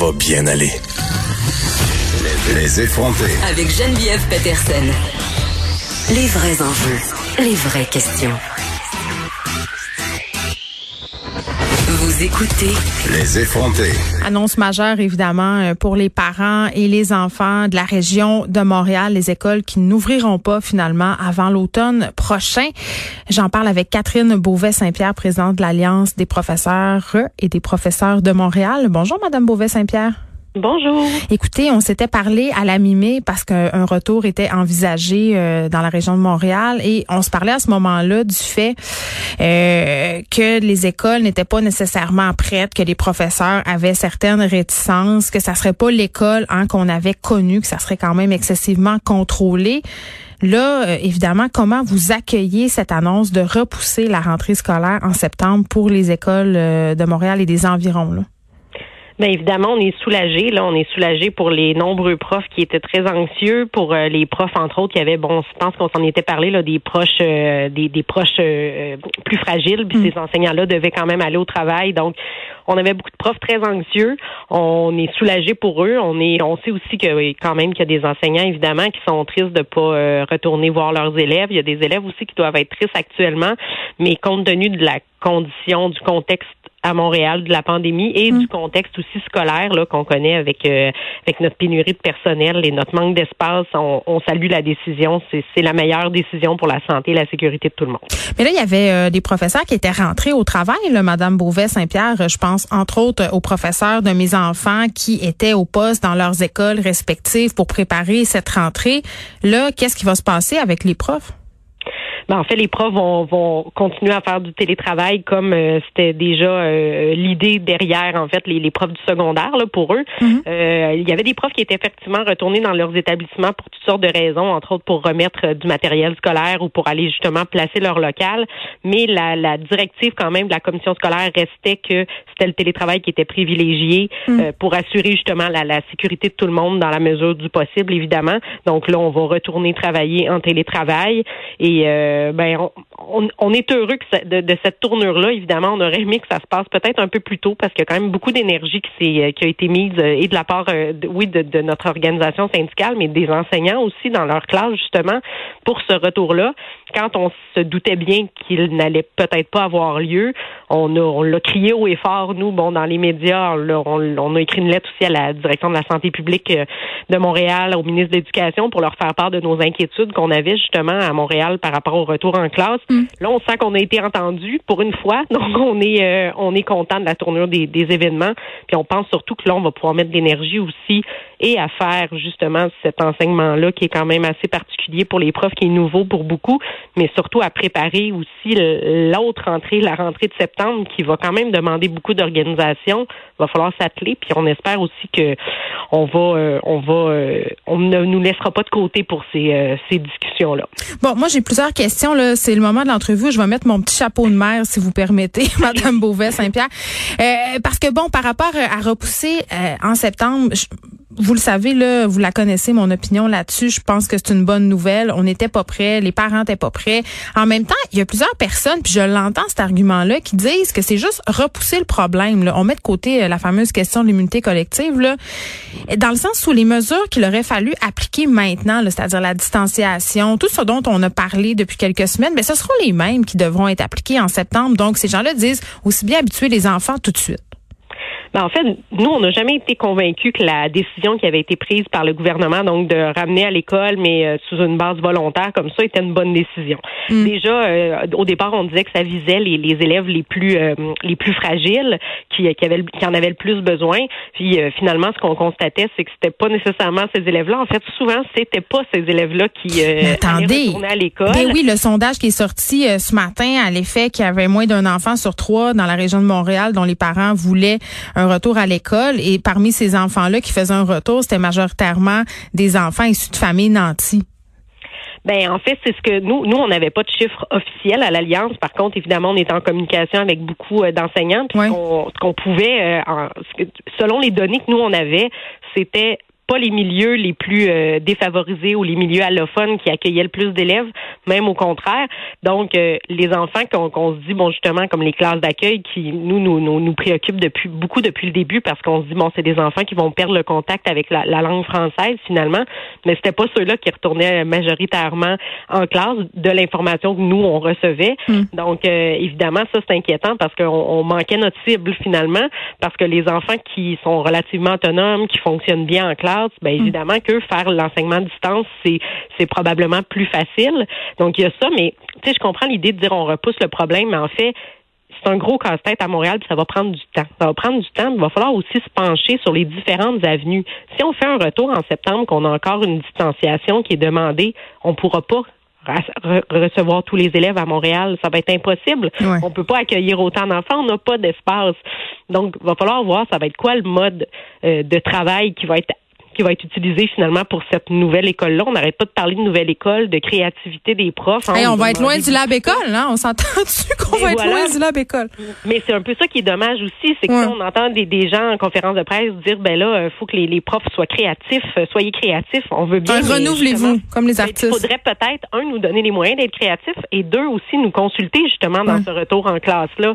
va bien aller. Les effronter. Avec Geneviève Peterson. Les vrais enjeux, les vraies questions. Vous écoutez Les effronter. Annonce majeure, évidemment, euh, pour les parents et les enfants de la région de Montréal, les écoles qui n'ouvriront pas finalement avant l'automne prochain. J'en parle avec Catherine Beauvais-Saint-Pierre, présidente de l'Alliance des professeurs et des professeurs de Montréal. Bonjour, Madame Beauvais-Saint-Pierre. Bonjour. Écoutez, on s'était parlé à la mi-mai parce qu'un retour était envisagé euh, dans la région de Montréal et on se parlait à ce moment-là du fait euh, que les écoles n'étaient pas nécessairement prêtes, que les professeurs avaient certaines réticences, que ça serait pas l'école hein, qu'on avait connue, que ça serait quand même excessivement contrôlé. Là, euh, évidemment, comment vous accueillez cette annonce de repousser la rentrée scolaire en septembre pour les écoles de Montréal et des environs? Là? Bien évidemment, on est soulagé. Là, on est soulagé pour les nombreux profs qui étaient très anxieux, pour euh, les profs entre autres qui avaient, bon, je pense qu'on s'en était parlé là, des proches, euh, des, des, proches euh, plus fragiles. Puis mm. ces enseignants-là devaient quand même aller au travail. Donc, on avait beaucoup de profs très anxieux. On est soulagé pour eux. On est, on sait aussi que quand même qu'il y a des enseignants évidemment qui sont tristes de pas retourner voir leurs élèves. Il y a des élèves aussi qui doivent être tristes actuellement, mais compte tenu de la condition, du contexte à Montréal de la pandémie et du mm. contexte aussi scolaire là qu'on connaît avec euh, avec notre pénurie de personnel et notre manque d'espace, on, on, salue la décision. C'est la meilleure décision pour la santé et la sécurité de tout le monde. Mais là, il y avait euh, des professeurs qui étaient rentrés au travail, là, Madame Beauvais-Saint-Pierre. Je pense entre autres aux professeurs de mes enfants qui étaient au poste dans leurs écoles respectives pour préparer cette rentrée. Là, qu'est-ce qui va se passer avec les profs? Ben, en fait, les profs vont, vont continuer à faire du télétravail comme euh, c'était déjà euh, l'idée derrière, en fait, les, les, profs du secondaire là, pour eux. Mhm. euh, il y avait des profs qui étaient effectivement retournés dans leurs établissements pour toutes sortes de raisons, entre autres pour remettre euh, du matériel scolaire ou pour aller justement placer leur local. Mais la, la directive quand même de la commission scolaire restait que c'était le télétravail qui était privilégié mhm. pour assurer justement la, la sécurité de tout le monde dans la mesure du possible, évidemment. Donc là, on va retourner travailler en télétravail et euh, ben on, est heureux de, cette tournure-là. Évidemment, on aurait aimé que ça se passe peut-être un peu plus tôt parce qu'il y a quand même beaucoup d'énergie qui, euh, a été mise euh, et de la part, oui, de, notre organisation syndicale, mais des enseignants aussi dans leur classe justement pour ce retour-là. Quand on se doutait bien qu'il n'allait peut-être pas avoir lieu, on l'a crié haut et fort nous. Bon, dans les médias, on, on, a écrit une lettre aussi à la direction de la santé publique de Montréal, au ministre de l'Éducation pour leur faire part de nos inquiétudes qu'on avait justement à Montréal par rapport au retour en classe. Mm. Là, on sent qu'on a été entendu pour une fois, donc on est euh, on est content de la tournure des, des, événements. Puis on pense surtout que là, on va pouvoir mettre de l'énergie aussi et à faire justement cet enseignement-là qui est quand même assez particulier pour les profs, qui est nouveau pour beaucoup, mais surtout à préparer aussi l'autre rentrée, la rentrée de septembre, qui va quand même demander beaucoup d'organisation. Il va falloir s'atteler, puis on espère aussi que on va euh, on va euh, on ne nous laissera pas de côté pour ces, ces discussions-là. Bon, moi j'ai plusieurs questions c'est le moment de l'entrevue. Je vais mettre mon petit chapeau de mère, si vous permettez, Madame Beauvais-Saint-Pierre. Euh, parce que bon, par rapport à repousser euh, en septembre, vous le savez, là, vous la connaissez, mon opinion là-dessus. Je pense que c'est une bonne nouvelle. On n'était pas prêts, les parents n'étaient pas prêts. En même temps, il y a plusieurs personnes, puis je l'entends cet argument-là, qui disent que c'est juste repousser le problème. On met de côté euh, la fameuse question de l'immunité collective, là, dans le sens où les mesures qu'il aurait fallu appliquer maintenant, c'est-à-dire la distanciation, tout ce dont on a parlé depuis quelques semaines, mais ce seront les mêmes qui devront être appliqués en septembre. Donc, ces gens-là disent aussi bien habituer les enfants tout de suite. Ben, en fait, nous, on n'a jamais été convaincus que la décision qui avait été prise par le gouvernement, donc de ramener à l'école, mais euh, sous une base volontaire comme ça, était une bonne décision. Mm. Déjà, euh, au départ, on disait que ça visait les, les élèves les plus euh, les plus fragiles, qui, qui, avaient, qui en avaient le plus besoin. Puis finalement, ce qu'on constatait, c'est que c'était pas nécessairement ces élèves-là. En fait, souvent, c'était pas ces élèves-là qui attendez, à l'école. Ben oui, le sondage qui est sorti ce matin à l'effet qu'il y avait moins d'un enfant sur trois dans la région de Montréal dont les parents voulaient un retour à l'école. Et parmi ces enfants-là qui faisaient un retour, c'était majoritairement des enfants issus de familles nantis. Ben en fait, c'est ce que nous, nous, on n'avait pas de chiffres officiels à l'Alliance. Par contre, évidemment, on est en communication avec beaucoup euh, d'enseignants. Ce qu'on pouvait, euh, selon les données que nous, on avait, c'était pas les milieux les plus euh, défavorisés ou les milieux allophones qui accueillaient le plus d'élèves, même au contraire. Donc, euh, les enfants qu'on se dit, bon, justement, comme les classes d'accueil qui nous, nous, nous, nous préoccupent depuis beaucoup depuis le début parce qu'on se dit, bon, c'est des enfants qui vont perdre le contact avec la, la langue française finalement, mais c'était pas ceux-là qui retournaient majoritairement en classe de l'information que nous, on recevait. Hmm. Donc, euh, évidemment, ça, c'est inquiétant parce qu'on on manquait notre cible finalement, parce que les enfants qui sont relativement autonomes, qui fonctionnent bien en classe, bien hmm. évidemment que faire l'enseignement à distance, c'est, c'est probablement plus facile. Donc, il y a ça, mais tu sais, je comprends l'idée de dire on repousse le problème, mais en fait, c'est un gros casse-tête à Montréal, puis ça va prendre du temps. Ça va prendre du temps, il va falloir aussi se pencher sur les différentes avenues. Si on fait un retour en septembre, qu'on a encore une distanciation qui est demandée, on pourra pas recevoir tous les élèves à Montréal. Ça va être impossible. On On peut pas accueillir autant d'enfants. On n'a pas d'espace. Donc, il va falloir voir ça va être quoi le mode euh, de travail qui va être qui va être utilisé finalement pour cette nouvelle école-là. On n'arrête pas de parler de nouvelle école, de créativité des profs. Hein, on, va être loin du lab école, hein? On s'entend-tu qu'on va être loin du lab école? Mais c'est un peu ça qui est dommage aussi, c'est que on entend des, des, gens en conférence de presse dire, ben là, il euh, faut que les, les, profs soient créatifs, euh, soyez créatifs, on veut bien. renouvelez-vous, comme les artistes. Il faudrait peut-être, un, nous donner les moyens d'être créatifs et deux, aussi nous consulter justement dans ce retour en classe-là.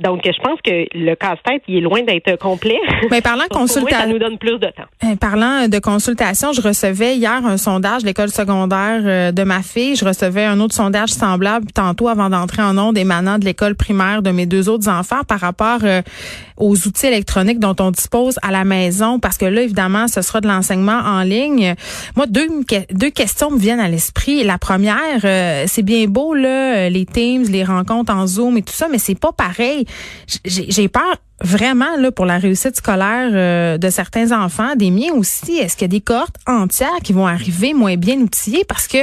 Donc, je pense que le casse-tête, il est loin d'être complet. Mais parlant de consultation, ça nous donne plus de temps. Euh, parlant de consultation, je recevais hier un sondage de l'école secondaire euh, de ma fille. Je recevais un autre sondage semblable tantôt avant d'entrer en onde émanant de l'école primaire de mes deux autres enfants par rapport euh, aux outils électroniques dont on dispose à la maison. Parce que là, évidemment, ce sera de l'enseignement en ligne. Moi, deux, deux questions me viennent à l'esprit. La première, c'est bien beau, là, les Teams, les rencontres en Zoom et tout ça, mais c'est pas pareil j'ai peur vraiment là pour la réussite scolaire euh, de certains enfants, des miens aussi. Est-ce qu'il y a des cohortes entières qui vont arriver moins bien outillées? Parce que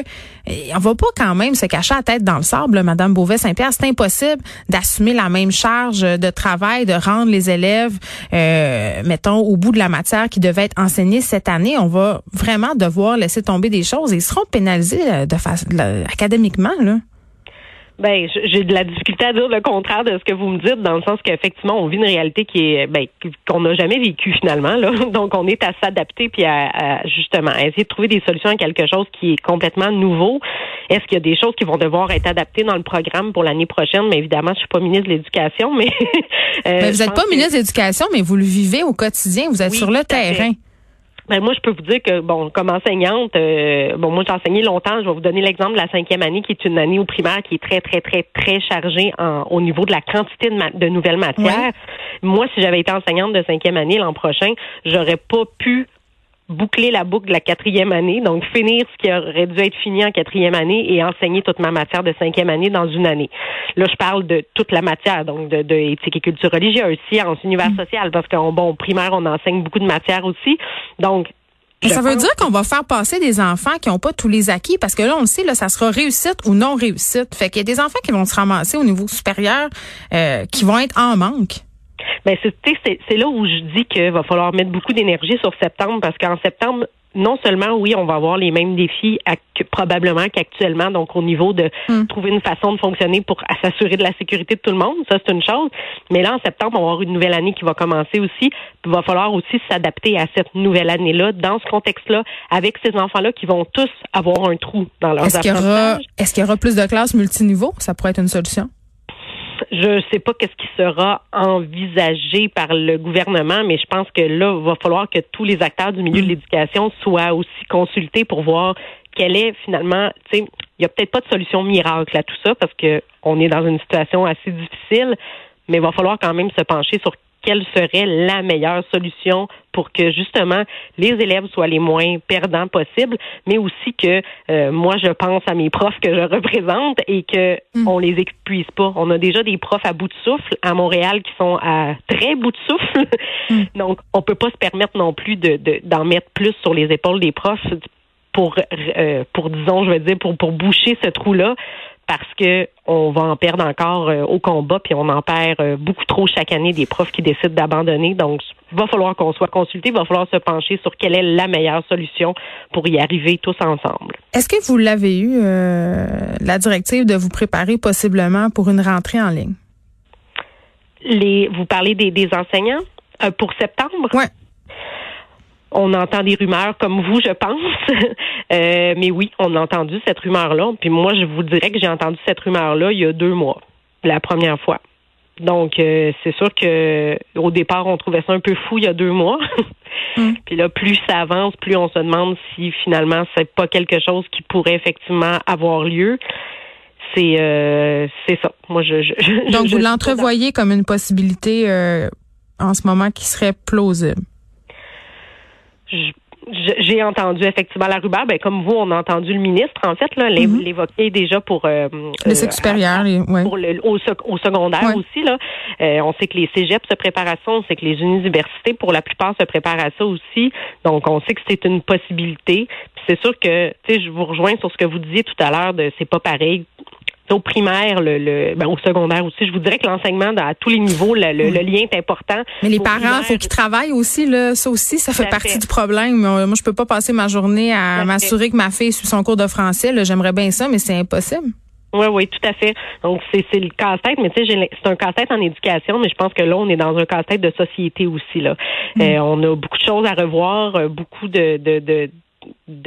eh, on va pas quand même se cacher la tête dans le sable, Madame Beauvais Saint-Pierre. C'est impossible d'assumer la même charge de travail, de rendre les élèves, euh, mettons, au bout de la matière qui devait être enseignée cette année. On va vraiment devoir laisser tomber des choses et ils seront pénalisés euh, académiquement là. Ben, j'ai de la difficulté à dire le contraire de ce que vous me dites, dans le sens qu'effectivement, on vit une réalité qui est ben, qu'on n'a jamais vécue finalement. Là. Donc, on est à s'adapter puis à, justement à essayer de trouver des solutions à quelque chose qui est complètement nouveau. Est-ce qu'il y a des choses qui vont devoir être adaptées dans le programme pour l'année prochaine? Mais évidemment, je suis pas ministre de l'Éducation, mais, euh, vous n'êtes pas ministre de l'Éducation, mais vous le vivez au quotidien. Vous êtes sur le terrain. Ben moi, je peux vous dire que, bon, comme enseignante, euh, bon, moi, j'ai enseigné longtemps. Je vais vous donner l'exemple de la cinquième année, qui est une année au primaire qui est très, très, très, très chargée en, au niveau de la quantité de, de nouvelles matières. Moi, si j'avais été enseignante de cinquième année l'an prochain, j'aurais pas pu boucler la boucle de la quatrième année, donc finir ce qui aurait dû être fini en quatrième année et enseigner toute ma matière de cinquième année dans une année. Là, je parle de toute la matière, donc de, de éthique et culture religieuse, sciences, univers mm. social, parce qu'en bon, primaire, on enseigne beaucoup de matières aussi. Donc, ça veut dire qu'on va faire passer des enfants qui n'ont pas tous les acquis parce que là, on le sait, là, ça sera réussite ou non réussite. Fait qu'il y a des enfants qui vont se ramasser au niveau supérieur euh, qui vont être en manque. Ben c'est là où je dis qu'il va falloir mettre beaucoup d'énergie sur septembre parce qu'en septembre, non seulement, oui, on va avoir les mêmes défis probablement qu'actuellement, donc au niveau de hmm. trouver une façon de fonctionner pour s'assurer de la sécurité de tout le monde, ça c'est une chose. Mais là, en septembre, on va avoir une nouvelle année qui va commencer aussi. Il va falloir aussi s'adapter à cette nouvelle année-là, dans ce contexte-là, avec ces enfants-là qui vont tous avoir un trou dans leur est-ce est-ce qu'il y aura plus de classes multiniveaux? Ça pourrait être une solution? Je ne sais pas qu'est-ce qui sera envisagé par le gouvernement, mais je pense que là, il va falloir que tous les acteurs du milieu de l'éducation soient aussi consultés pour voir quelle est finalement, tu sais, il n'y a peut-être pas de solution miracle à tout ça parce que on est dans une situation assez difficile, mais il va falloir quand même se pencher sur quelle serait la meilleure solution pour que justement les élèves soient les moins perdants possibles, mais aussi que euh, moi je pense à mes profs que je représente et que mm. on les épuise pas. On a déjà des profs à bout de souffle à Montréal qui sont à très bout de souffle, mm. donc on peut pas se permettre non plus de d'en mettre plus sur les épaules des profs pour euh, pour disons je veux dire pour pour boucher ce trou là parce que on va en perdre encore euh, au combat, puis on en perd euh, beaucoup trop chaque année des profs qui décident d'abandonner. Donc, il va falloir qu'on soit consulté, il va falloir se pencher sur quelle est la meilleure solution pour y arriver tous ensemble. Est-ce que vous l'avez eu, euh, la directive de vous préparer possiblement pour une rentrée en ligne? Les, vous parlez des, enseignants pour septembre? Oui. On entend des rumeurs comme vous, je pense. Euh, mais oui, on a entendu cette rumeur-là. Puis moi, je vous dirais que j'ai entendu cette rumeur-là il y a deux mois, la première fois. Donc, euh, c'est sûr que au départ, on trouvait ça un peu fou il y a deux mois. Mm. Puis là, plus ça avance, plus on se demande si finalement c'est pas quelque chose qui pourrait effectivement avoir lieu. C'est euh, c'est ça. Moi, je, je donc vous l'entrevoyez comme une possibilité en ce moment qui serait plausible j'ai entendu effectivement la rumeur, ben comme vous, on a entendu le ministre en fait là mhm. l'évoquer déjà pour euh, le sexe supérieur, pour le, au, au secondaire aussi là. Euh, on sait que les cégeps se préparent à ça, on sait que les universités pour la plupart se préparent à ça aussi. Donc on sait que c'est une possibilité. C'est sûr que tu sais, je vous rejoins sur ce que vous disiez tout à l'heure de c'est pas pareil au primaire, le, ben, au secondaire aussi. Je vous dirais que l'enseignement à tous les niveaux, le, lien est important. Mais les parents, il faut qu'ils travaillent aussi. Là. Ça aussi, ça fait partie du problème. Moi, je peux pas passer ma journée à m'assurer que ma fille suit son cours de français. J'aimerais bien ça, mais c'est impossible. Oui, oui, tout à fait. Donc, c'est, le casse-tête, mais tu sais, c'est un casse-tête en éducation, mais je pense que là, on est dans un casse-tête de société aussi. Là. Mm. Euh, on a beaucoup de choses à revoir, euh, beaucoup de, de de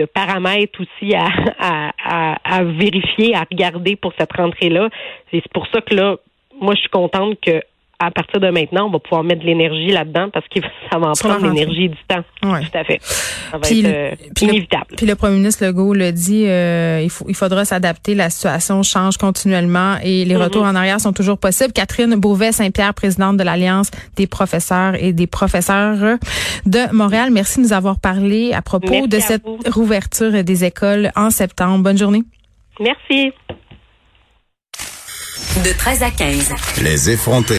paramètres aussi à, à, à, vérifier, à regarder pour cette rentrée-là. Et c'est pour ça que là, moi, je suis contente que à partir de maintenant, on va pouvoir mettre de l'énergie là-dedans parce que ça va en prendre l'énergie du temps. Ouais. Tout à fait. Ça va puis, être euh, inévitable. puis le premier ministre Legault le dit, euh, il, faut, il faudra s'adapter. La situation change continuellement et les retours mm-hmm. en arrière sont toujours possibles. Catherine Beauvais-Saint-Pierre, présidente de l'Alliance des professeurs et des professeurs de Montréal. Merci de nous avoir parlé à propos de cette rouverture des écoles en septembre. Bonne journée. Merci. De 13 à 15. Les effrontés.